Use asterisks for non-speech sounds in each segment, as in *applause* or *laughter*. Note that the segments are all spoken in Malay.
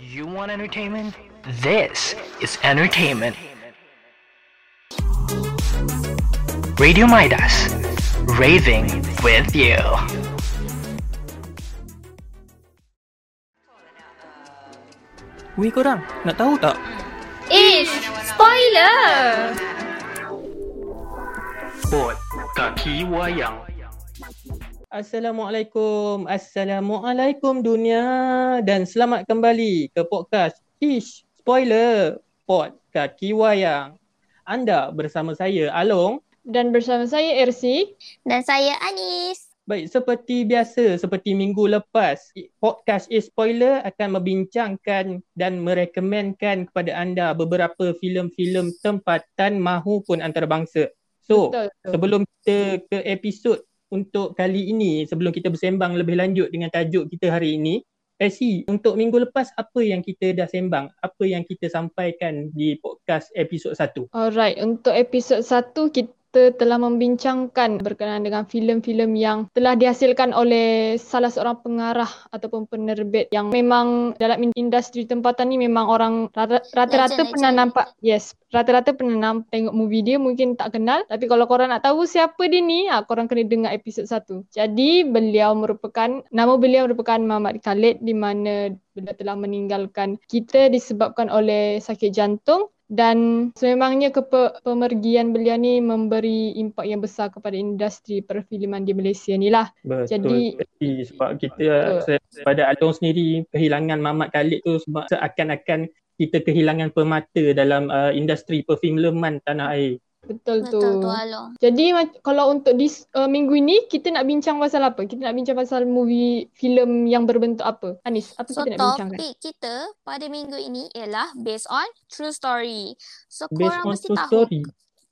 You want entertainment? This is entertainment. Radio Midas, raving with you. Weh korang, nak tahu tak? Ish, spoiler! Bot kaki wayang. Assalamualaikum, Assalamualaikum dunia dan selamat kembali ke podcast Ish Spoiler Pod Kaki Wayang. Anda bersama saya Along. Dan bersama saya Ersi. Dan saya Anis. Baik, seperti biasa, seperti minggu lepas, podcast Ish Spoiler akan membincangkan dan merekomenkan kepada anda beberapa filem-filem tempatan mahupun antarabangsa. So, Betul, betul. sebelum kita ke episod untuk kali ini, sebelum kita bersembang lebih lanjut dengan tajuk kita hari ini, Esi, untuk minggu lepas apa yang kita dah sembang? Apa yang kita sampaikan di podcast episod 1? Alright, untuk episod 1 kita telah membincangkan berkenaan dengan filem-filem yang telah dihasilkan oleh salah seorang pengarah ataupun penerbit yang memang dalam in- industri tempatan ni memang orang rata- rata-rata Legend, pernah legend. nampak yes rata-rata pernah nampak tengok movie dia mungkin tak kenal. Tapi kalau korang nak tahu siapa dia ni ah korang kena dengar episod 1 jadi beliau merupakan nama beliau merupakan Muhammad Khalid di mana beliau telah meninggalkan kita disebabkan oleh sakit jantung dan sememangnya kepe- pemergian beliau ni memberi impak yang besar kepada industri perfilman di Malaysia ni lah. Betul. Jadi- sebab kita se- pada Along sendiri kehilangan Mamat Khalid tu sebab seakan-akan kita kehilangan pemata dalam uh, industri perfilman tanah air. Betul, tu. Betul tu Along. Jadi kalau untuk di uh, minggu ini kita nak bincang pasal apa? Kita nak bincang pasal movie filem yang berbentuk apa? Anis, apa So kita nak bincangkan? topik kita pada minggu ini ialah based on true story. So Based korang on mesti true tahu. story.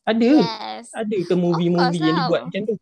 Ada? Yes. Ada ke movie-movie yang lah. dibuat macam tu?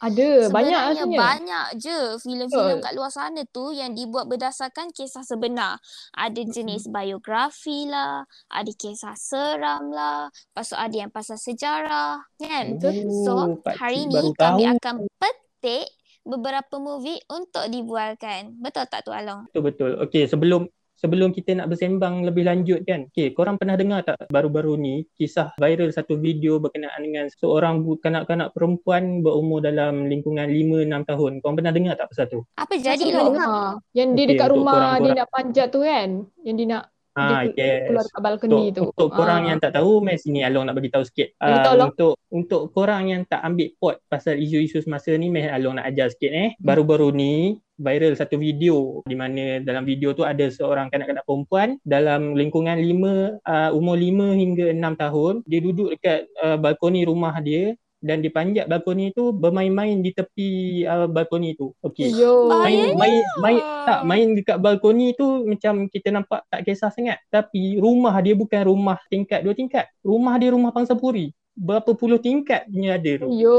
Ada, banyak Sebenarnya banyak je filem-filem kat luar sana tu yang dibuat berdasarkan kisah sebenar. Ada jenis biografi lah, ada kisah seram lah, lepas tu ada yang pasal sejarah, kan? So, Oh, pakcik hari ni kami tahu. akan petik beberapa movie untuk dibualkan. Betul tak tu Along? Betul betul. Okey, sebelum sebelum kita nak bersembang lebih lanjut kan. Okey, korang pernah dengar tak baru-baru ni kisah viral satu video berkenaan dengan seorang kanak-kanak perempuan berumur dalam lingkungan 5 6 tahun. Korang pernah dengar tak pasal tu? Apa jadi dengar. Yang dia Okey, dekat rumah dia korang-korang- nak panjat tu kan? Yang dia nak Ah, dia ke- keluar dekat balkoni Untuk, tu. untuk korang Ah. yang tak tahu, mai sini Along nak bagi tahu sikit. Long. untuk untuk korang yang tak ambil pot pasal isu-isu semasa ni, mai Along nak ajar sikit eh. Baru-baru ni viral satu video di mana dalam video tu ada seorang kanak-kanak perempuan dalam lingkungan 5 uh, umur 5 hingga 6 tahun. Dia duduk dekat uh, balkoni rumah dia dan dia panjat balkoni tu bermain-main di tepi uh, balkoni tu. Okey. Yo. Main main main tak main dekat balkoni tu macam kita nampak tak kisah sangat tapi rumah dia bukan rumah tingkat dua tingkat rumah dia rumah pangsapuri berapa puluh tingkat punya ada tu Yo.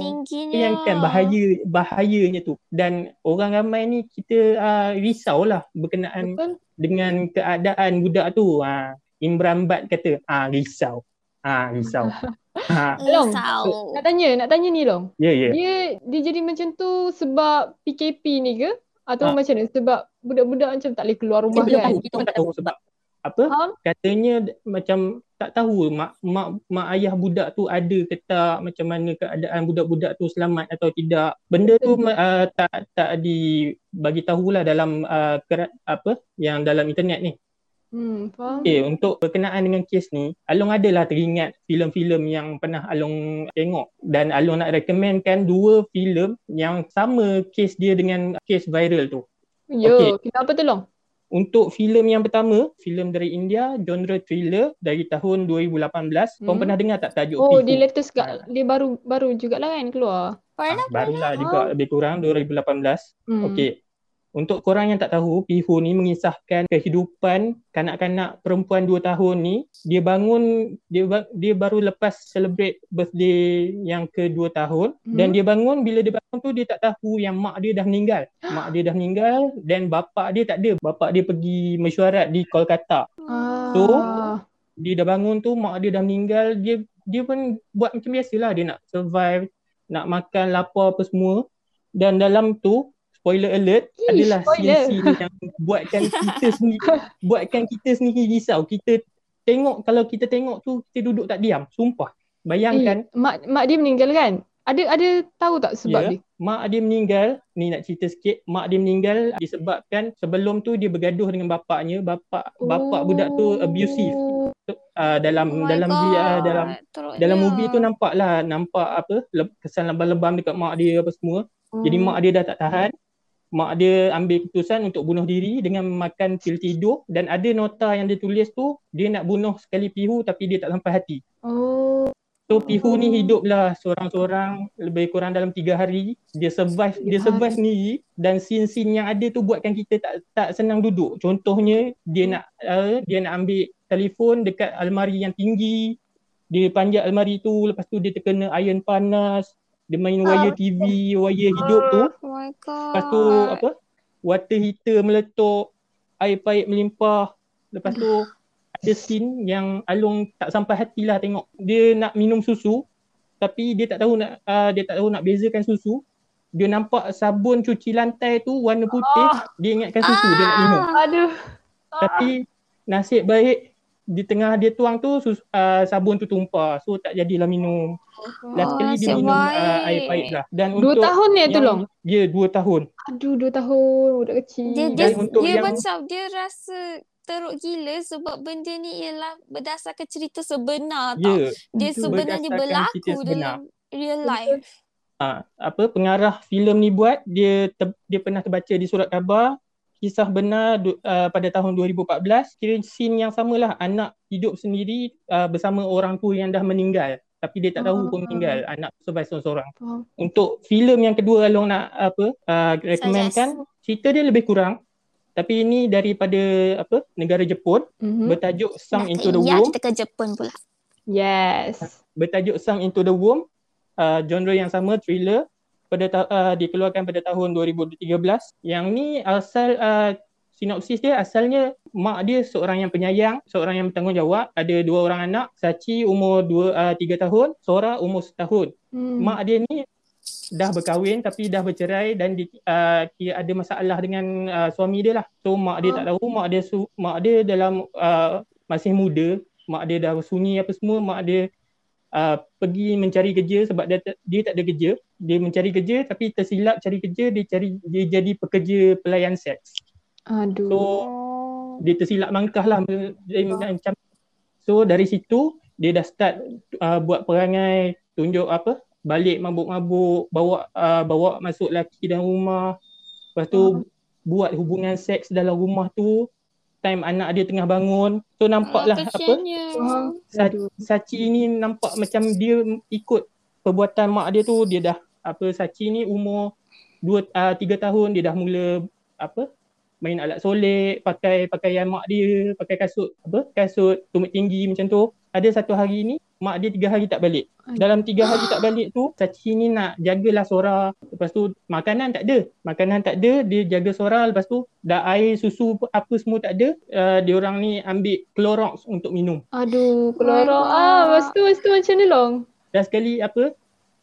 Tingginya. bayangkan bahaya bahayanya tu dan orang ramai ni kita uh, risaulah berkenaan Betul. dengan keadaan budak tu ha Imran Bat kata ah risau ah risau *laughs* ha Long. Risau. Nak tanya, nak tanya ni Long. ya ya Dia dia jadi macam tu sebab PKP ni ke? Atau Ah. macam mana? Sebab budak-budak macam tak boleh keluar rumah kita kan? tahu kita tak tahu sebab apa Faham? katanya macam tak tahu mak mak mak ayah budak tu ada ke tak macam mana keadaan budak-budak tu selamat atau tidak benda tu uh, tak tak di bagi tahulah dalam uh, kerat, apa yang dalam internet ni Hmm, faham? okey untuk berkenaan dengan kes ni Along adalah teringat filem-filem yang pernah Along tengok dan Along nak recommendkan dua filem yang sama kes dia dengan kes viral tu Yo, okey. kenapa tu Long? Untuk filem yang pertama, filem dari India, genre thriller dari tahun 2018. Hmm. Kau pernah dengar tak tajuk Oh, dia latest kat, dia baru baru jugalah kan keluar. Pernah, Ah, barulah pernah. juga lebih kurang 2018. Hmm. Okey. Untuk korang yang tak tahu, Pihu ni mengisahkan kehidupan kanak-kanak perempuan 2 tahun ni. Dia bangun, dia dia baru lepas celebrate birthday yang ke-2 tahun. Hmm. Dan dia bangun, bila dia bangun tu dia tak tahu yang mak dia dah meninggal. *gasps* Mak dia dah meninggal dan bapak dia tak ada. Bapak dia pergi mesyuarat di Kolkata. Ah. So, dia dah bangun tu mak dia dah meninggal dia dia pun buat macam biasalah dia nak survive nak makan lapar apa semua dan dalam tu spoiler alert Ih, adalah spoiler. scene-scene yang buatkan kita sendiri *laughs* buatkan kita sendiri risau. Kita tengok kalau kita tengok tu kita duduk tak diam. Sumpah. Bayangkan Eh, mak mak dia meninggal kan? Ada ada tahu tak sebab Ya. dia? mak dia meninggal, ni nak cerita sikit, mak dia meninggal disebabkan sebelum tu dia bergaduh dengan bapaknya, bapak bapak budak tu abusive. Uh, dalam Oh dalam God. dia dalam Teruknya. dalam movie tu nampak lah nampak apa kesan lebam-lebam dekat mak dia apa semua. Jadi Hmm. mak dia dah tak tahan. Mak dia ambil keputusan untuk bunuh diri dengan makan pil tidur dan ada nota yang dia tulis tu dia nak bunuh sekali pihu tapi dia tak sampai hati. Oh. So Pihu ni hiduplah seorang-seorang lebih kurang dalam tiga hari. Dia survive, dia survive sendiri dan scene-scene yang ada tu buatkan kita tak tak senang duduk. Contohnya dia nak uh, dia nak ambil telefon dekat almari yang tinggi. Dia panjat almari tu lepas tu dia terkena iron panas. Dia main wire TV, wire hidup tu. Oh my god. Lepas tu apa? Water heater meletup, air paip melimpah. Lepas tu *sighs* ada scene yang Along tak sampai hati lah tengok. Dia nak minum susu tapi dia tak tahu nak uh, dia tak tahu nak bezakan susu. Dia nampak sabun cuci lantai tu warna putih, dia ingatkan susu dia nak minum. Aduh. Tapi nasib baik di tengah dia tuang tu sus, uh, sabun tu tumpah. So tak jadilah minum. Last Oh, kali dia minum uh, air paip lah. Dan Dua untuk tahun ni tu long. Ya, dua tahun. Aduh, dua tahun budak kecil. Dia, dia, Dan untuk dia yang- macam dia rasa teruk gila sebab benda ni ialah berdasarkan cerita sebenar tau. Ya. Dia Betul. sebenarnya berlaku sebenar. dalam real life. ha, apa pengarah filem ni buat dia ter, dia pernah terbaca di surat khabar kisah benar uh, pada tahun 2014 kira scene yang samalah anak hidup sendiri uh, bersama orang tua yang dah meninggal tapi dia tak tahu pun Ah. meninggal anak survive seorang-seorang Faham. untuk filem yang kedua Along nak apa uh, recommendkan cerita dia lebih kurang tapi ini daripada apa negara Jepun Mhm. bertajuk Sung Into the ya, Womb kita ke Jepun pula. Yes. bertajuk Sung Into the Womb uh, genre yang sama thriller pada ta- uh, dikeluarkan pada tahun 2013 yang ni asal uh, sinopsis dia asalnya mak dia seorang yang penyayang seorang yang bertanggungjawab ada dua orang anak Sachi umur 2 uh, 3 tahun Sora umur setahun Hmm. mak dia ni dah berkahwin tapi dah bercerai dan di, uh, kira ada masalah dengan uh, suami dia lah. So mak dia tak tahu, mak dia su, mak dia dalam uh, masih muda, mak dia dah sunyi apa semua, mak dia uh, pergi mencari kerja sebab dia, tak- dia tak ada kerja. Dia mencari kerja tapi tersilap cari kerja, dia cari dia jadi pekerja pelayan seks. Aduh. So Oh. dia tersilap langkah lah dia macam so dari situ dia dah start uh, buat perangai tunjuk apa balik mabuk-mabuk bawa uh, bawa masuk lelaki dalam rumah lepas tu buat hubungan seks dalam rumah tu time anak dia tengah bangun. So nampaklah Oh, apa Aduh. Sachi ni nampak macam dia ikut perbuatan mak dia tu. Dia dah apa Sachi ni umur 2 uh, 3 tahun. Dia dah mula apa main alat solek pakai pakaian mak dia pakai kasut apa kasut tumit tinggi macam tu. Ada satu hari ni mak dia tiga hari tak balik. Dalam tiga hari tak balik tu Sachi ni nak jagalah Sora. Lepas tu makanan tak ada. Makanan tak ada dia jaga Sora. Lepas tu dah air susu apa semua tak ada uh, dia orang ni ambil Clorox untuk minum. Aduh. God. Ah, lepas tu, lepas tu macam ni long. dah sekali apa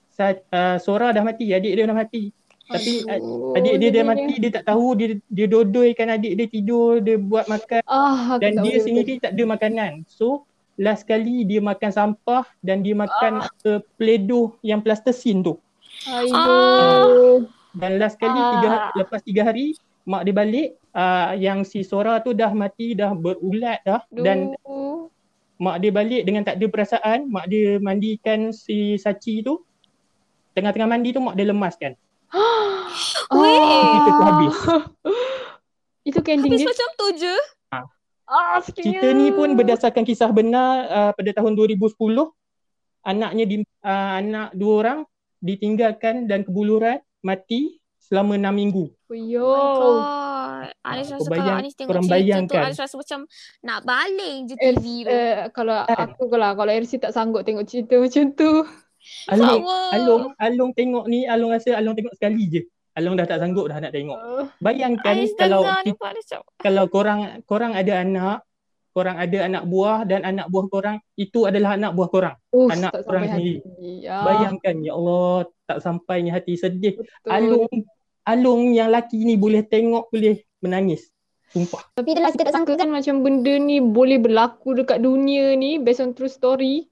sa, uh, Sora dah mati adik dia dah mati. Tapi Aduh, adik dia dah dia- mati dia tak tahu dia dia dodoikan adik dia tidur dia buat makan. Ah, dan dia sendiri tak ada makanan. So last kali dia makan sampah dan dia makan uh, pledo yang plastisin tu betul. Ah. Aduh. dan last kali Ah. tiga, lepas tiga hari mak dia balik uh, yang si Sora tu dah mati dah berulat dah dan Aduh. mak dia balik dengan tak ada perasaan mak dia mandikan si Sachi tu tengah-tengah mandi tu mak dia lemaskan *gasps* cerita tu habis *laughs* Itu ending Habis dia? macam tu je. Ah, cerita ni pun berdasarkan kisah benar uh, pada tahun 2010 anaknya di, uh, anak dua orang ditinggalkan dan kebuluran mati selama enam minggu Oh, Oh yo. god. Anis rasa kau kalau bayang- Anis tengok cerita tu. Anis rasa macam nak baling je Eh, TV tu. eh, kalau Kan? aku kalau kalau RC tak sanggup tengok cerita macam tu. Along, Sama. Along, Along tengok ni, Along rasa Along tengok sekali je. Along dah tak sanggup dah nak tengok. Uh, Bayangkan Anis kalau kita kalau korang korang ada anak, korang ada anak buah dan anak buah korang itu adalah anak buah korang. uh, Anak tak orang sampai sendiri. Ya, Bayangkan ya Allah tak sampainya hati sedih. betul. Alung Alung yang laki ni boleh tengok boleh menangis. Sumpah. Tapi itulah kita tak sangka kan macam benda ni boleh berlaku dekat dunia ni based on true story.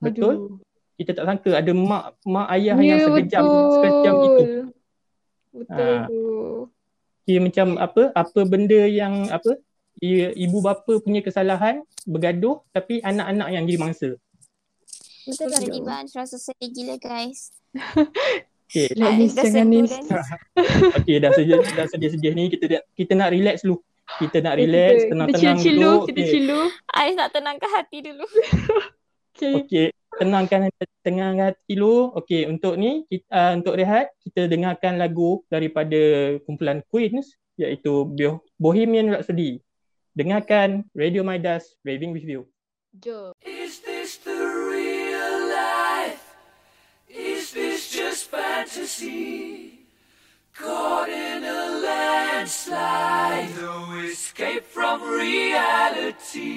Betul. Kita tak sangka ada mak mak ayah Ya, yang sekejam betul. sekejam itu. Betul Ha. tu. Kira macam apa apa benda yang apa i- ibu bapa punya kesalahan bergaduh tapi anak-anak yang jadi mangsa. Betul sedih banget. Rasa sedih gila guys. *laughs* Okay. Lagi Dah jangan ni. Okay dah sedih dah sedih-sedih ni kita kita nak relax dulu. Kita nak relax, tenang-tenang Kita chill dulu. Kita chill dulu. Ais nak tenangkan hati dulu. Okay. Okey, tenangkan tenangkan hati dulu. Okey, untuk ni kita, uh, untuk rehat kita dengarkan lagu daripada kumpulan Queens iaitu Bo- Bohemian Rhapsody. Dengarkan Radio Midas Raving with You. Jom. Is this the real life? Is this just fantasy? Caught in a landslide, no escape from reality.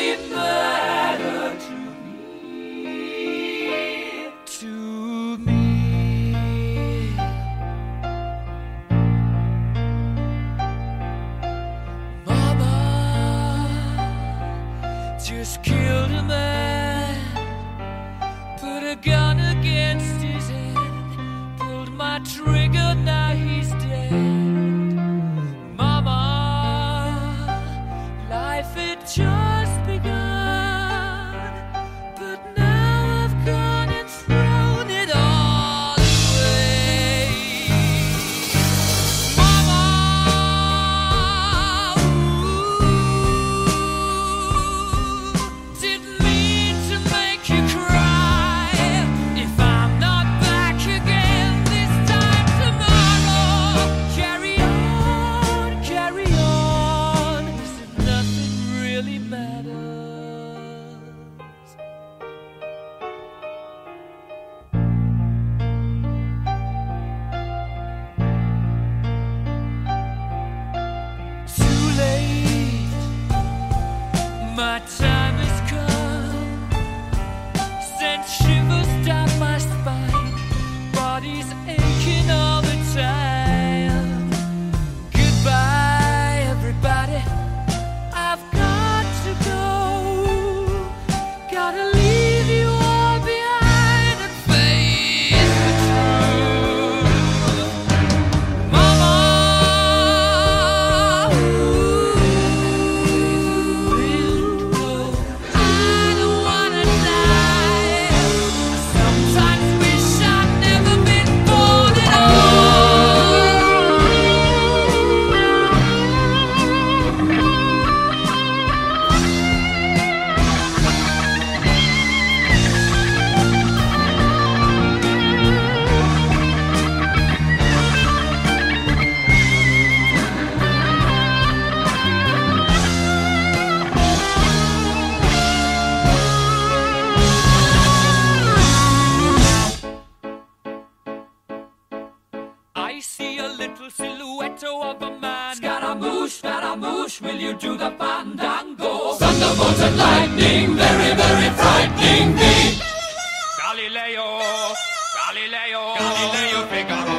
Mama just killed a man,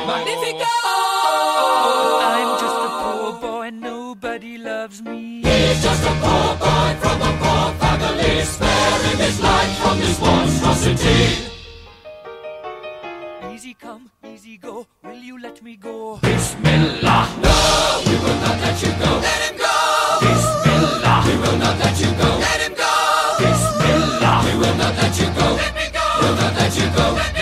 Magnifico! I'm just a poor boy, nobody loves me. He's just a poor boy from a poor family, sparing his life from this monstrosity. Easy come, easy go. Will you let me go? Bismillah. No, we will not let you go. Let him go. Bismillah. We will not let you go. Let him go. Bismillah. We will not let you go. Let me go. We will not let you go. Let me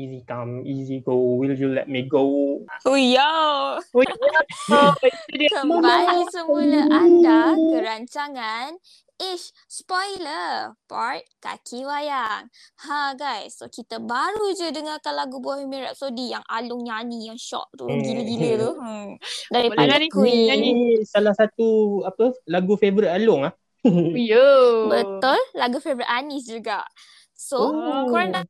Easy come, easy go. Will you let me go? Oh ya. Oh, ya. *laughs* Kembali semula anda ke rancangan Ish Spoiler Part Kaki Wayang. Ha guys, so kita baru je dengarkan lagu Bohemian Rhapsody yang Alung nyanyi yang shock tu, Hmm. gila-gila tu. Hmm. Boleh Daripada nyanyi, Queen. nyanyi. Ini salah satu apa lagu favorite Along ah. Yo. Betul, lagu favourite Anis juga. So, Oh. korang dah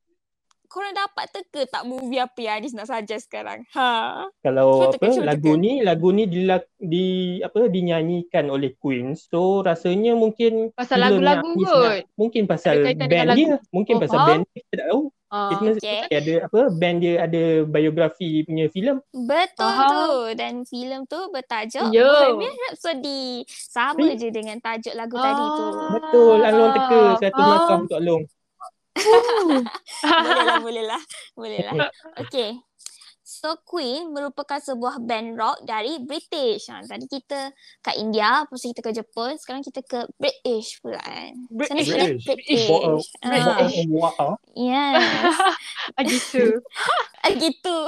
korang dapat teka tak movie apa yang Anis nak suggest sekarang? Ha. Kalau Cuba apa teka, lagu teka. ni lagu ni dilak, di apa dinyanyikan oleh Queen. So rasanya mungkin Pasal lagu-lagu kot. nak- Mungkin pasal band dia, mungkin Oh, pasal faham. band dia kita tak tahu. Ah. Kita Okay. ada apa band dia ada biografi punya filem. Betul Faham. tu. Dan filem tu bertajuk Yo. Bohemian Rhapsody. Sama Hmm. je dengan tajuk lagu tadi tu. Betul, Along teka 100 Ah. markah untuk Along. *laughs* boleh *laughs* lah, boleh lah. Boleh lah. Okay. So Queen merupakan sebuah band rock dari British. Ha, tadi kita kat India, lepas kita ke Jepun, sekarang kita ke British pula kan. British. British. British. Wah, Ah, wah. yes. *laughs* Ah, gitu. Ah, gitu.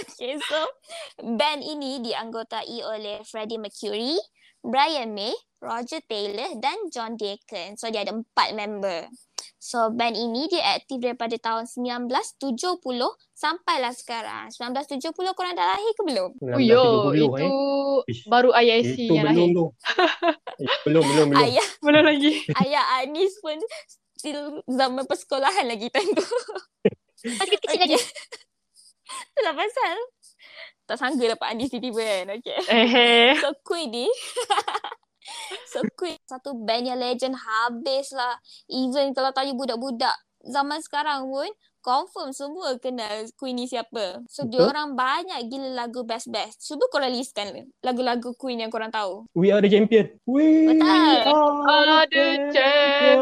okay, so band ini dianggotai oleh Freddie Mercury, Brian May, Roger Taylor dan John Deacon. So dia ada empat member. So band ini dia aktif daripada tahun 1970 sampailah sekarang. 1970 korang dah lahir ke belum? Oh, yo. 1930, Itu eh. Baru IIC Itu yang belum lahir. tu. Eh, belum, belum, belum. Ayah Belum lagi. ayah Anis pun still zaman persekolahan lagi time tu. Masih kecil lagi. *laughs* Itulah pasal. Tak sangka dapat Anis tiba-tiba kan. Okay. Eh. So Queen ni *laughs* So Queen satu band yang legend habis lah Even kalau tanya budak-budak Zaman sekarang pun Confirm semua kenal Queen ni siapa So Betul. dia orang banyak gila lagu best-best Cuba korang listkan lagu-lagu Queen yang korang tahu We are the champion. We Betul. are Ada champion.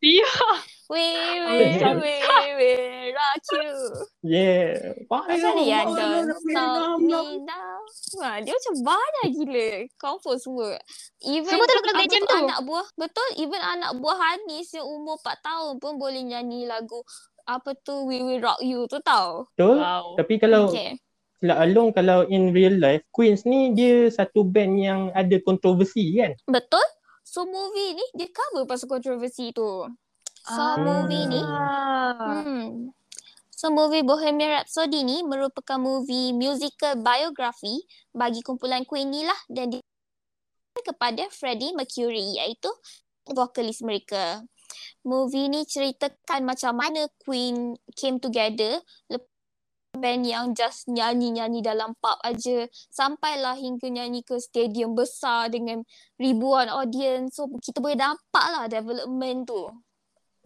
*laughs* We will, we will rock you Yeah. Macam ni yang don't stop me now Wah, dia macam banyak gila Confirm semua Even Semua tu lagu-lagu legend tu, tu. Anak buah Betul Even anak buah Hanis Yang umur 4 tahun pun Boleh nyanyi lagu Apa tu We Will Rock You tu tau Betul. Wow. Tapi kalau Okay Along kalau in real life Queens ni dia satu band yang ada kontroversi kan. Betul So movie ni Dia cover pasal kontroversi tu So Ah. movie ni Hmm. So movie Bohemian Rhapsody ni merupakan movie musical biografi bagi kumpulan Queen ni lah dan di kepada Freddie Mercury iaitu vokalis mereka. Movie ni ceritakan macam mana Queen came together lepas band yang just nyanyi-nyanyi dalam pub aja sampailah hingga nyanyi ke stadium besar dengan ribuan audience. So kita boleh nampak lah development tu.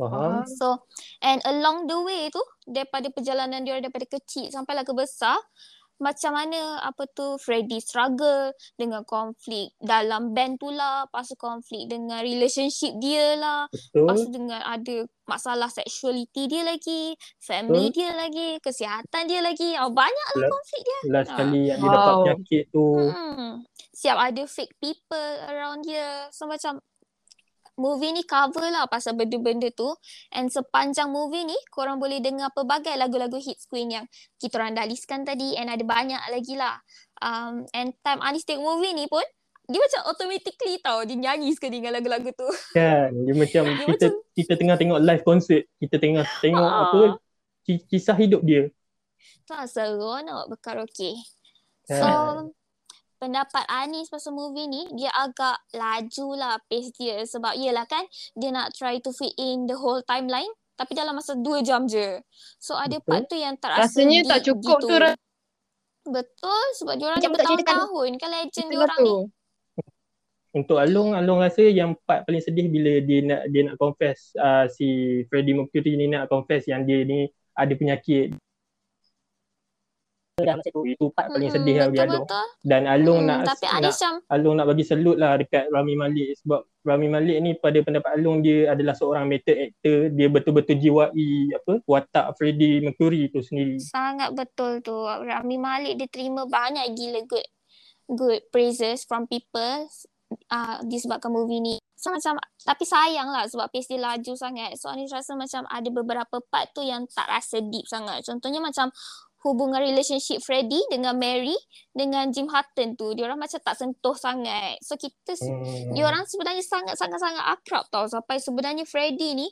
Faham? So and along the way tu daripada perjalanan dia daripada kecil sampailah ke besar macam mana apa tu Freddie struggle dengan konflik dalam band tu lah, lepas tu konflik dengan relationship dia lah, lepas tu Betul. dengan ada masalah sexuality dia lagi, family dia lagi, kesihatan dia lagi. Oh, banyak lah La- konflik dia. Last Ah. kali yang dia dapat Wow. penyakit tu. Hmm. Siap ada fake people around dia. So macam movie ni cover lah pasal benda-benda tu. And sepanjang movie ni korang boleh dengar pelbagai lagu-lagu hits Queen yang kita orang dah listkan tadi and ada banyak lagi lah. Um, and time Anis tengok movie ni pun dia macam automatically tau dia nyanyi sekali dengan lagu-lagu tu. Kan. Dia macam Dia kita kita tengah tengok live concert. Kita tengah tengok Ah. apa ki- kisah hidup dia. Tak seronok berkaraoke. So Kan. Pendapat Anis pasal movie ni dia agak laju lah pace dia sebab yelah kan dia nak try to fit in the whole timeline tapi dalam masa 2 jam je. So ada Betul. part tu yang tak rasa Rasanya deep tak cukup gitu. tu ra- Betul sebab dia orang dah bertahun-tahun kan legend dia Itulah orang ni. Untuk Along, Along rasa yang part paling sedih bila dia nak dia nak confess uh, si Freddie Mercury ni nak confess yang dia ni ada penyakit. Dah macam tu. Itu part paling sedih lah bagi betul. Dan Along Hmm, nak tapi nak Along nak bagi salute lah dekat Rami Malik sebab Rami Malik ni pada pendapat Along dia adalah seorang method actor dia betul-betul jiwai apa watak Freddie Mercury tu sendiri sangat betul tu. Rami Malik dia terima banyak gila good good praises from people uh, disebabkan movie ni So macam tapi sayang lah sebab pace dia laju sangat. So Anis rasa macam ada beberapa part tu yang tak rasa deep sangat. Contohnya macam hubungan relationship Freddie dengan Mary dengan Jim Hutton tu. Dia orang macam tak sentuh sangat. So kita Hmm. dia orang sebenarnya sangat-sangat-sangat akrab tau sampai sebenarnya Freddie ni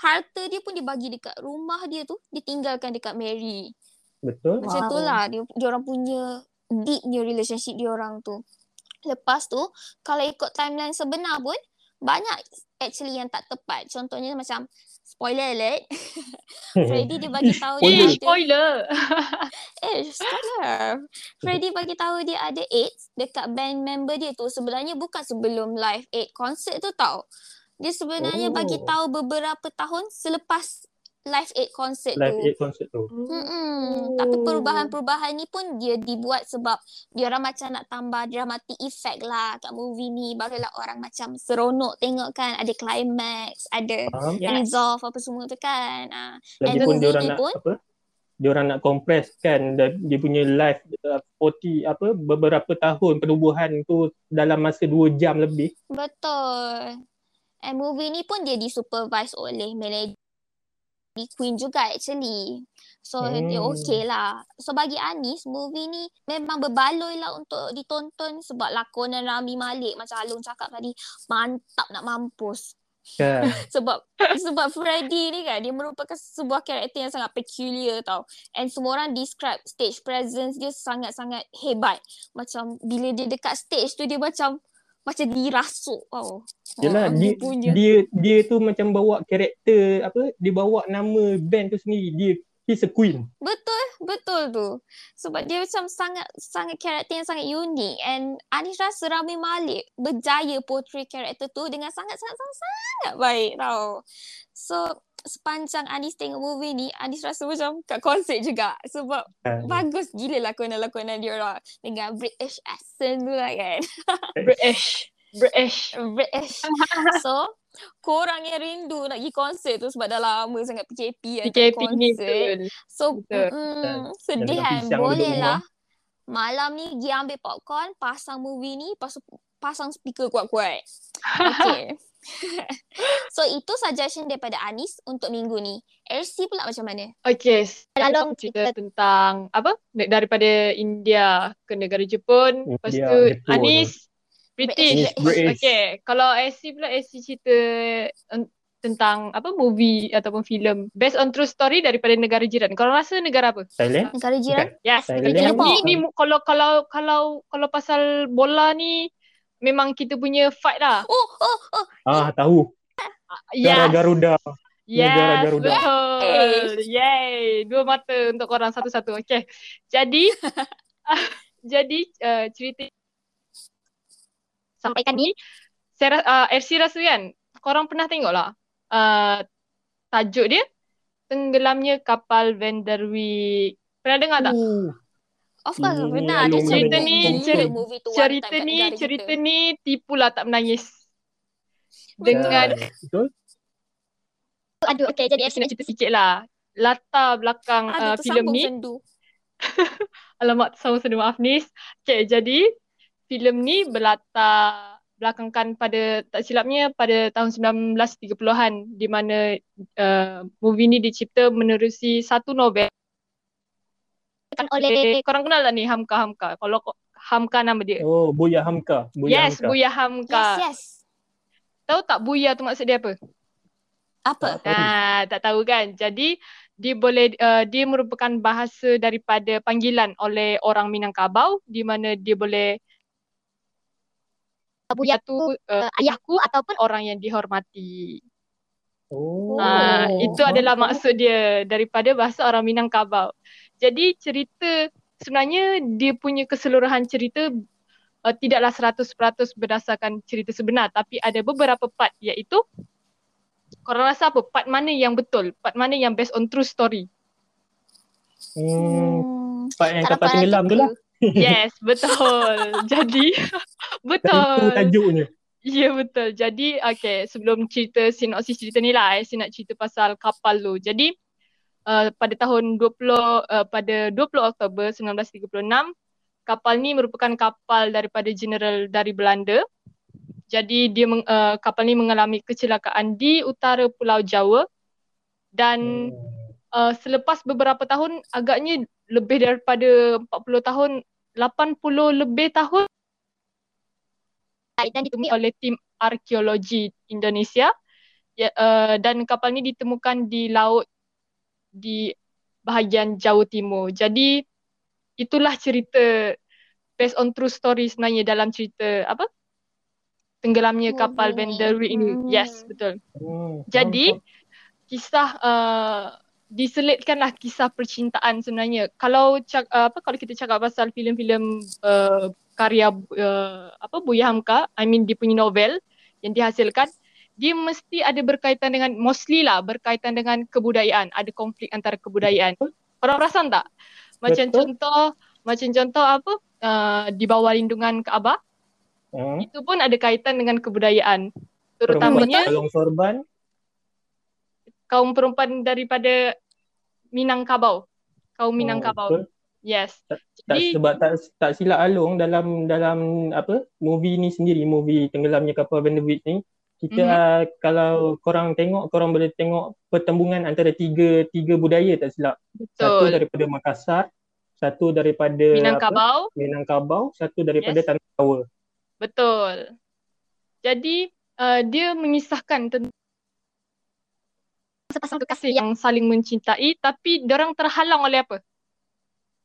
harta dia pun dibagi dekat rumah dia tu ditinggalkan dekat Mary. Betul. Macam Wow. tu lah dia, dia orang punya deep punya relationship dia orang tu. Lepas tu kalau ikut timeline sebenar pun banyak actually yang tak tepat. Contohnya macam spoiler alert. *laughs* Freddy dia bagi tahu dia Eh, spoiler. *laughs* Eh, spoiler. Freddy bagi tahu dia ada AIDS dekat band member dia tu sebenarnya bukan sebelum live aid concert tu tau. Dia sebenarnya Oh. bagi tahu beberapa tahun selepas live aid concert Live tu. aid concert tu. Hmm, tapi perubahan-perubahan ni pun dia dibuat sebab dia orang macam nak tambah dramatic effect lah kat movie ni. Barulah orang macam seronok tengok kan ada climax, ada? Yes. resolve apa semua tu kan. Ah, Lagipun dia orang nak pun- apa? Dia orang nak compress kan dia, punya live uh, 40 apa beberapa tahun penubuhan tu dalam masa 2 jam lebih. Betul. And movie ni pun dia disupervise oleh Melody Queen juga actually. So Hmm. dia okay lah. So bagi Anis, movie ni memang berbaloi lah untuk ditonton sebab lakonan Rami Malik macam Alung cakap tadi mantap nak mampus. Kan. *laughs* Sebab sebab Freddy ni kan dia merupakan sebuah karakter yang sangat peculiar tau. And semua orang describe stage presence dia sangat-sangat hebat. Macam bila dia dekat stage tu dia macam macam dirasuk tau. Yalah Ah, dia, punya. dia dia tu macam bawa karakter apa dia bawa nama band tu sendiri. Dia he's a queen. Betul, betul tu. Sebab dia macam sangat sangat karakter yang sangat unik and Anis rasa Rami Malik berjaya portray karakter tu dengan sangat-sangat sangat baik tau. So sepanjang Anis tengok movie ni, Anis rasa macam kat konsert juga sebab Kan. bagus gila lakonan-lakonan dia orang dengan British accent tu lah kan. British. British. British. *laughs* so korang yang rindu nak pergi konsert tu sebab dah lama sangat PKP kan PKP ni betul. So Betul. mm, sedih kan. Boleh lah. Malam ni pergi ambil popcorn, pasang movie ni, lepas tu pasang speaker kuat-kuat. Okay. *laughs* so itu suggestion daripada Anis untuk minggu ni. RC pula macam mana? Okay, Kalau cerita tentang apa daripada India ke negara Jepun, lepas India, tu Jepun. Anis British. British. Okay, kalau SC pula SC cerita en- tentang apa movie ataupun filem based on true story daripada negara jiran. Kau rasa negara apa? Thailand? Negara jiran? Yes, Thailand. ni, Singapore. ni, kalau kalau kalau kalau pasal bola ni memang kita punya fight lah. Oh, oh, oh. Ah tahu. Negara Yes. Garuda. Negara Yes, Garuda. betul. Yay, dua mata untuk korang satu-satu. Okay. Jadi *laughs* jadi uh, cerita sampaikan ni saya uh, FC rasa kan korang pernah tengok lah uh, tajuk dia tenggelamnya kapal Vanderwick. Pernah dengar tak? Uh, Of course, benar. Dia Alung cerita cerita ni, Cerita kat ni cerita kita. ni tipulah tak menangis. Dengan betul? Aduh, okay, jadi saya nak cerita sikit lah. Latar belakang uh, Ada filem ni sendu. *laughs* Alamak, sama sendu maaf Nis. Okay, jadi filem ni berlatar belakangkan pada tak silapnya pada tahun 1930-an di mana uh, movie ni dicipta menerusi satu novel oleh korang kenal tak ni Hamka Hamka? Kalau Hamka nama dia. Oh, Buya Hamka. Buya yes, Hamka. Buya Hamka. Yes, yes. Tahu tak Buya tu maksud dia apa? Apa? Tak tahu. Ah, tak tahu kan. Jadi dia boleh uh, dia merupakan bahasa daripada panggilan oleh orang Minangkabau di mana dia boleh Buya satu uh, ayahku ataupun orang yang dihormati. Oh. Ah, itu adalah maksud dia daripada bahasa orang Minangkabau. Jadi cerita sebenarnya dia punya keseluruhan cerita uh, tidaklah 100% berdasarkan cerita sebenar tapi ada beberapa part iaitu korang rasa apa? Part mana yang betul? Part mana yang based on true story? Hmm, Hmm. part yang Tak kapal dapat tenggelam tu lah. Yes, betul. Jadi Itu *laughs* betul. tajuknya. Ya betul. Jadi okay, sebelum cerita sinopsis cerita ni lah, eh, saya nak cerita pasal kapal tu. Jadi uh, pada tahun 20 uh, pada 20 Oktober 1936 kapal ni merupakan kapal daripada general dari Belanda Jadi dia meng, uh, kapal ni mengalami kecelakaan di utara Pulau Jawa dan uh, selepas beberapa tahun agaknya lebih daripada 40 tahun 80 lebih tahun dan ditemui oleh tim arkeologi Indonesia ya, uh, dan kapal ni ditemukan di laut di bahagian Jawa Timur. Jadi itulah cerita based on true story sebenarnya dalam cerita apa? Tenggelamnya kapal Vanderwick ini. Hmm. Yes, betul. Hmm. Jadi kisah uh, diselitkanlah kisah percintaan sebenarnya. Kalau cak, uh, apa kalau kita cakap pasal filem-filem uh, karya uh, apa Buya Hamka, I mean dia punya novel yang dihasilkan, dia mesti ada berkaitan dengan mostly lah berkaitan dengan kebudayaan, ada konflik antara kebudayaan. Korang perasan tak? Macam Betul. contoh macam contoh apa uh, di bawah lindungan Kaabah Hmm. itu pun ada kaitan dengan kebudayaan. Terutamanya Tolong sorban. Kaum perempuan daripada Minangkabau. Kaum Minangkabau. betul. Yes. Tak Jadi sebab tak tak silap Along dalam dalam apa movie ni sendiri movie tenggelamnya kapal Vanderbilt ni kita Mhm. uh, kalau korang tengok korang boleh tengok pertembungan antara tiga tiga budaya tak silap satu betul. daripada Makassar satu daripada apa Minangkabau, Minangkabau satu daripada Yes. Tanah Jawa betul. Jadi uh, dia mengisahkan tentang sepasang kekasih yang saling mencintai tapi orang terhalang oleh apa?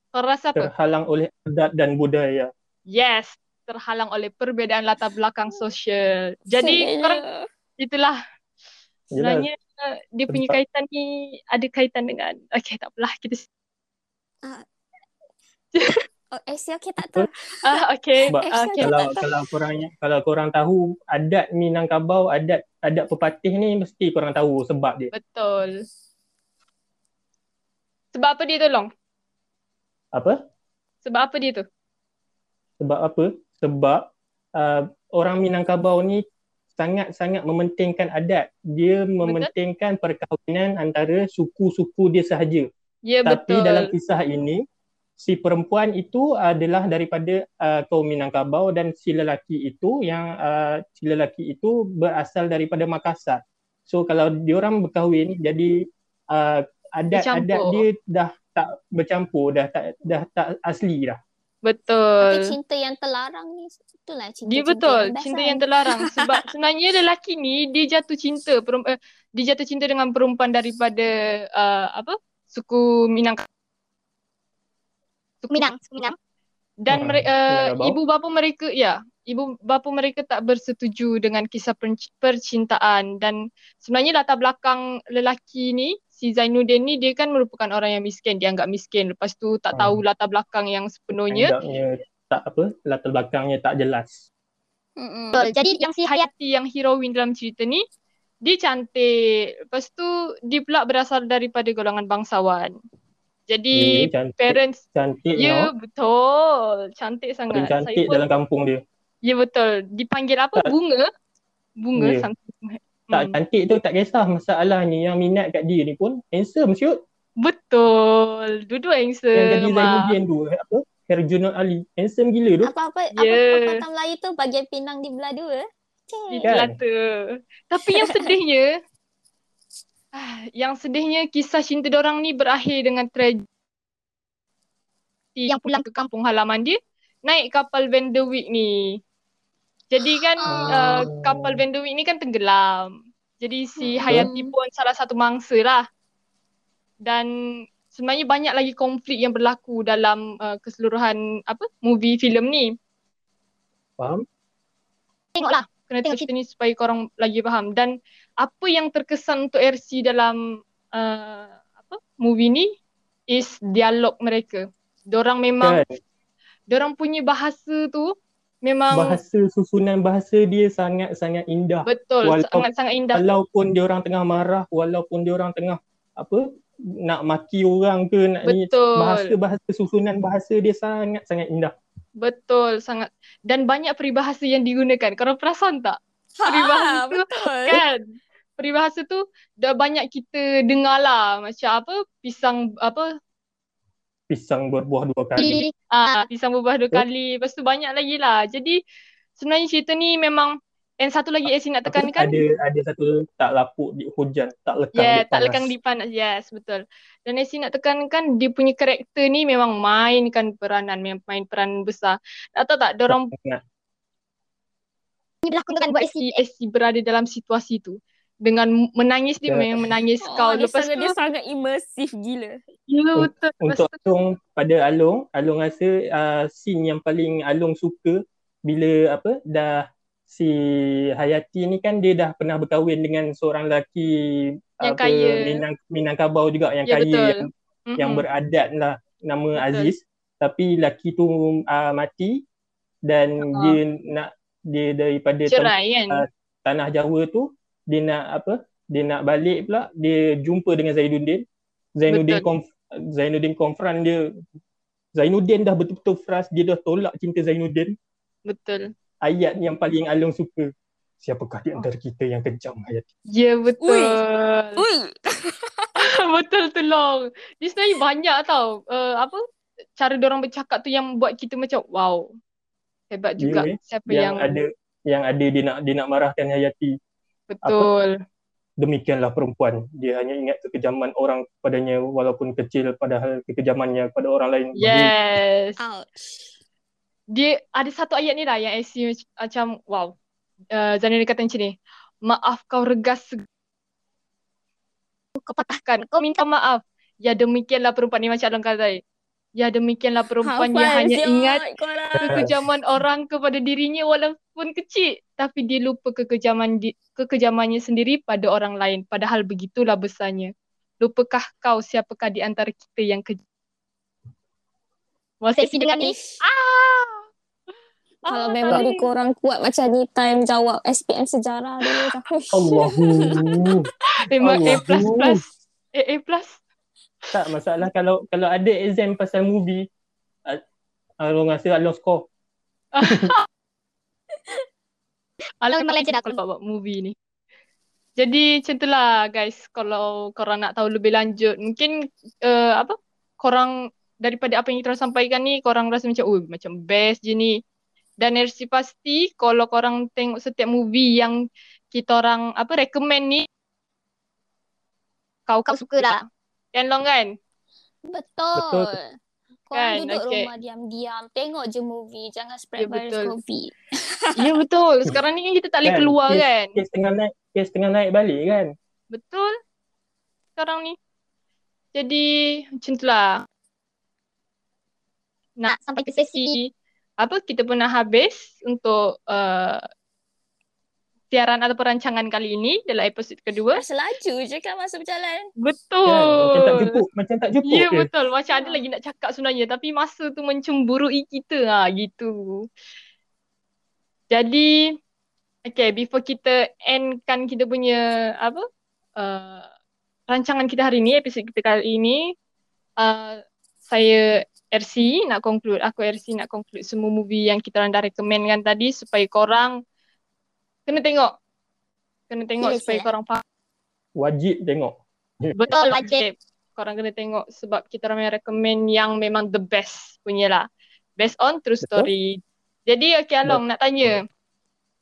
Kau rasa apa? terhalang oleh adat dan budaya Yes, terhalang oleh perbezaan latar belakang sosial. Jadi korang itulah sebenarnya uh, dia punya kaitan ni ada kaitan dengan okay tak apalah kita *laughs* Oh, Asia okay tak tu? ah okay Sebab ah, okay kalau kalau korang kalau korang tahu adat Minangkabau adat adat pepatih ni mesti korang tahu sebab dia betul. Sebab apa dia tolong? apa Sebab apa dia tu? Sebab apa? Sebab uh, orang Minangkabau ni sangat-sangat mementingkan adat. Dia mementingkan perkahwinan antara suku-suku dia sahaja. Ya Tapi betul. dalam kisah ini, si perempuan itu adalah daripada uh, kaum Minangkabau dan si lelaki itu yang uh, si lelaki itu berasal daripada Makassar. So kalau diorang berkahwin jadi uh, adat-adat Bercampur. dia dah tak bercampur, dah tak dah tak asli dah. Tapi Betul. cinta yang terlarang ni itulah cinta Dia betul, cinta yang terlarang sebab *laughs* sebenarnya lelaki ni dia jatuh cinta perum- uh, dia jatuh cinta dengan perempuan daripada uh, apa? suku Minang suku Minang, Minang. dan Ha, mere- uh, ibu bapa mereka ya ibu bapa mereka tak bersetuju dengan kisah per- percintaan dan sebenarnya latar belakang lelaki ni si Zainuddin ni dia kan merupakan orang yang miskin dia anggap miskin lepas tu tak Hmm. tahu latar belakang yang sepenuhnya Anggapnya tak apa, latar belakangnya tak jelas. Mm-mm. Betul. Jadi yang si Hayati yang heroin dalam cerita ni dia cantik. Lepas tu dia pula berasal daripada golongan bangsawan. Jadi Dia cantik, parents cantik ya no. betul. Cantik Paling sangat. cantik Saya pun dalam kampung dia. ya betul. Dipanggil apa? Tak- Bunga. Bunga Ya. something. Tak Hmm. cantik tu tak kisah. Masalahnya yang minat kat dia ni pun handsome shoot. Betul. Dua-dua handsome. Yang jadi. Zainuddin tu apa? Herjunot Ali. Handsome gila tu. Apa-apa Ya. apa pepatah Melayu tu bagian pinang di belah dua. Cik. Kan? Itulah tu. Tapi yang sedihnya yang sedihnya kisah cinta dorang ni berakhir dengan tragedi yang pulang ke kampung halaman dia naik kapal Vanderwick ni. Jadi kan Oh. uh, kapal Vanderwick ni kan tenggelam. Jadi si Hmm. Hayati pun salah satu mangsa lah. Dan sebenarnya banyak lagi konflik yang berlaku dalam uh, keseluruhan apa movie filem ni. Faham? Tengoklah kena Tengok cerita ni supaya korang lagi faham dan apa yang terkesan untuk RC dalam uh, apa movie ni is dialog mereka. Dorang memang Kan? dorang punya bahasa tu memang Bahasa susunan bahasa dia sangat-sangat indah. betul walaupun- sangat-sangat indah. Walaupun dia orang tengah marah, walaupun dia orang tengah apa nak maki orang ke nak ni Betul. bahasa-bahasa susunan bahasa dia sangat-sangat indah. Betul sangat dan banyak peribahasa yang digunakan. Korang perasan tak? Ha, Peribahasa tu betul. Kan? Peribahasa tu dah banyak kita dengar lah macam apa pisang apa Pisang berbuah dua kali. Ah, pisang berbuah dua kali. Lepas tu banyak lagi lah. Jadi sebenarnya cerita ni memang And satu lagi Esi nak tekankan. ada ada satu tak lapuk di hujan, tak lekang Yeah, di tak lekang di panas. Yes, betul. Dan Esi nak tekankan dia punya karakter ni memang mainkan peranan, memang main peran besar. Tak tahu tak, Sangat. Ini berlakonkan buat Esi, Esi berada dalam situasi tu. Dengan menangis dia Ya. memang menangis Oh, kau. dia Lepas sangat, tu, dia sangat imersif gila. ya betul. Lepas Untuk tu, Along pada Along, Along rasa uh, scene yang paling Along suka bila apa dah si Hayati ni kan dia dah pernah berkahwin dengan seorang lelaki Yang apa kaya. Minang Minangkabau juga yang Ya, kaya betul. yang yang Mhm. beradat lah nama Betul. Aziz tapi lelaki tu uh, mati dan Ha. dia nak dia daripada tem- cerai kan. ah, tanah Jawa tu dia nak apa dia nak balik pula dia jumpa dengan Zainuddin Zainuddin Betul. konf, Zainuddin confront dia Zainuddin dah betul-betul frust dia dah tolak cinta Zainuddin Betul. ayat yang paling Along suka siapakah di antara kita yang kejam Hayati Ya betul. Ui. *laughs* betul tu long. Dia sebenarnya banyak tau. Uh, apa? Cara orang bercakap tu yang buat kita macam wow. Hebat juga eh. siapa yang, yang, ada yang ada dia nak dia nak marahkan Hayati betul. demikianlah perempuan dia hanya ingat kekejaman orang padanya walaupun kecil padahal kekejamannya pada orang lain Yes. Ouch. Dia ada satu ayat ni lah yang AC macam wow. Uh, Zainal dia kata macam ni. Maaf kau regas kau patahkan. Kau minta maaf. Ya demikianlah perempuan ni macam Along kata tadi. Ya demikianlah perempuan yang hanya siap, ingat korang. kekejaman orang kepada dirinya walaupun kecil. Tapi dia lupa kekejaman di, kekejamannya sendiri pada orang lain. Padahal begitulah besarnya. Lupakah kau siapakah di antara kita yang kejam Masa Sesi dengan ni. ah! Kalau Ah, memori tadi. korang kuat macam ni time jawab SPM sejarah dulu. Allahu. *laughs* Memang A plus plus. A A plus tak masalah kalau kalau ada exam pasal movie Along rasa Along score *laughs* Alah memang legend kalau aku. buat movie ni jadi macam tu lah guys kalau korang nak tahu lebih lanjut mungkin uh, apa korang daripada apa yang kita sampaikan ni korang rasa macam oh macam best je ni dan RC pasti kalau korang tengok setiap movie yang kita orang apa recommend ni kau Kau suka lah. Kan long kan Betul. Betul. Korang Kan, duduk okay. rumah diam-diam. Tengok je movie. Jangan spread Ya, virus betul. COVID. *laughs* ya betul sekarang ni kan kita tak boleh Kan, keluar kes- kan kes tengah naik kes tengah naik balik kan Betul. Sekarang ni. Jadi macam tu lah. Nak sampai ke sesi Si, apa kita pernah habis untuk uh, siaran atau perancangan kali ini dalam episod kedua. Rasa laju je kan masa berjalan. Betul. kan macam tak cukup macam tak cukup Ya ke betul. Macam ada lagi nak cakap sebenarnya tapi masa tu mencemburui kita ha gitu. Jadi okay before kita endkan kita punya apa uh, rancangan kita hari ni episod kita kali ini uh, saya RC nak conclude aku RC nak conclude semua movie yang kita orang dah recommendkan tadi supaya korang kena tengok kena tengok Sila, supaya korang faham wajib tengok Betul wajib. Korang kena tengok sebab kita orang yang recommend yang memang the best punya lah. Based on true Betul. story. Jadi okay Along nak tanya.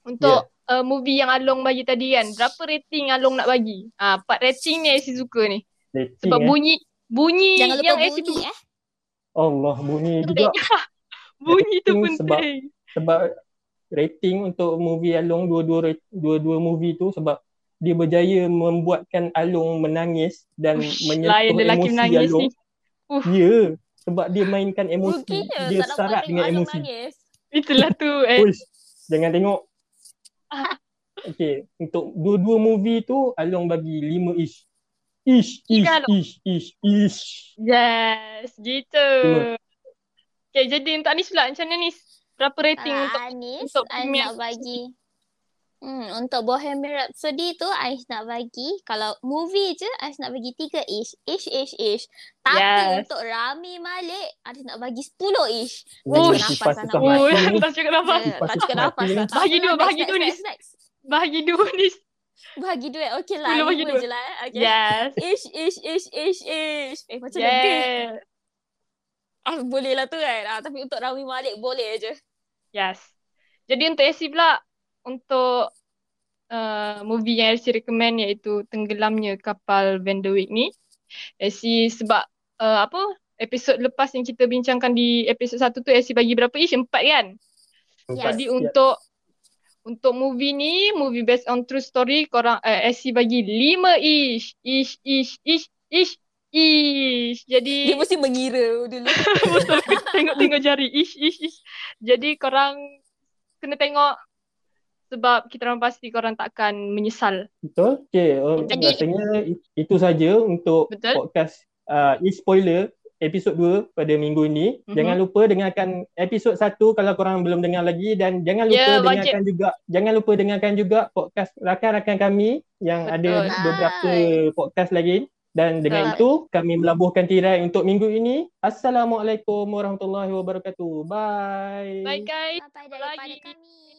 Untuk uh, movie yang Along bagi tadi kan, berapa rating Along nak bagi? Ah, part rating ni Aisy suka ni. Rating, Sebab eh. bunyi bunyi Jangan lupa yang Aisy tu eh. Allah bunyi juga *laughs* bunyi tu Rating sebab- penting. sebab rating untuk movie Along dua-dua dua-dua movie tu sebab dia berjaya membuatkan Along menangis dan Uish, menyentuh lain lelaki emosi menangis Along. ni. Ya, sebab dia mainkan emosi. Ruginya dia tengok dengan Along emosi. nangis. Itulah tu eh. Uish, jangan tengok. *laughs* Okay, untuk dua-dua movie tu Along bagi lima ish. Ish, ish, ish, ish, ish. Yes, gitu. Okay, jadi untuk Anis pula macam mana Nis? Berapa rating Kalau untuk Anis, untuk Premier nak bagi Hmm, untuk Bohemian Rhapsody tu Ais nak bagi kalau movie je Ais nak bagi 3 ish. Ish ish ish. Tapi Yes. untuk Rami Malik Ais nak bagi 10 ish. Uish, nafas kipas lah Oh, ni. tak cakap apa. Eh, tak cukup nafas Bahagi dua, bahagi dua, next. Bagi dua Nis. Bagi duit. Okey lah. Bagi lima dua. je lah. eh. Okay. Yes. Ish, ish, ish, ish, ish. Eh, macam lebih. Yes. Ah, boleh lah tu kan. Ah, tapi untuk Rami Malik boleh je. Yes. Jadi untuk AC pula, untuk uh, movie yang Elsie recommend iaitu Tenggelamnya Kapal Van der Wijk ni. Elsie sebab uh, apa episod lepas yang kita bincangkan di episod satu tu Elsie bagi berapa ish? Empat kan? Ya. Jadi untuk untuk movie ni, movie based on true story, korang uh, SC bagi lima ish. Ish, ish, ish, ish, ish. Jadi *laughs* Dia mesti mengira dulu. *laughs* betul tengok-tengok jari. Ish, ish, ish. Jadi korang kena tengok sebab kita orang pasti korang takkan menyesal. Betul? Okay, um, Jadi- rasanya itu saja untuk Betul. podcast uh, e-spoiler episod 2 pada minggu ini. Mhm. Jangan lupa dengarkan episod 1 kalau korang belum dengar lagi dan jangan lupa wajib. dengarkan juga jangan lupa dengarkan juga podcast rakan-rakan kami yang Betul. ada beberapa podcast lagi. Dan dengan itu kami melabuhkan tirai untuk minggu ini. Assalamualaikum warahmatullahi wabarakatuh. Bye. Bye guys. Sampai Jumpa daripada kami.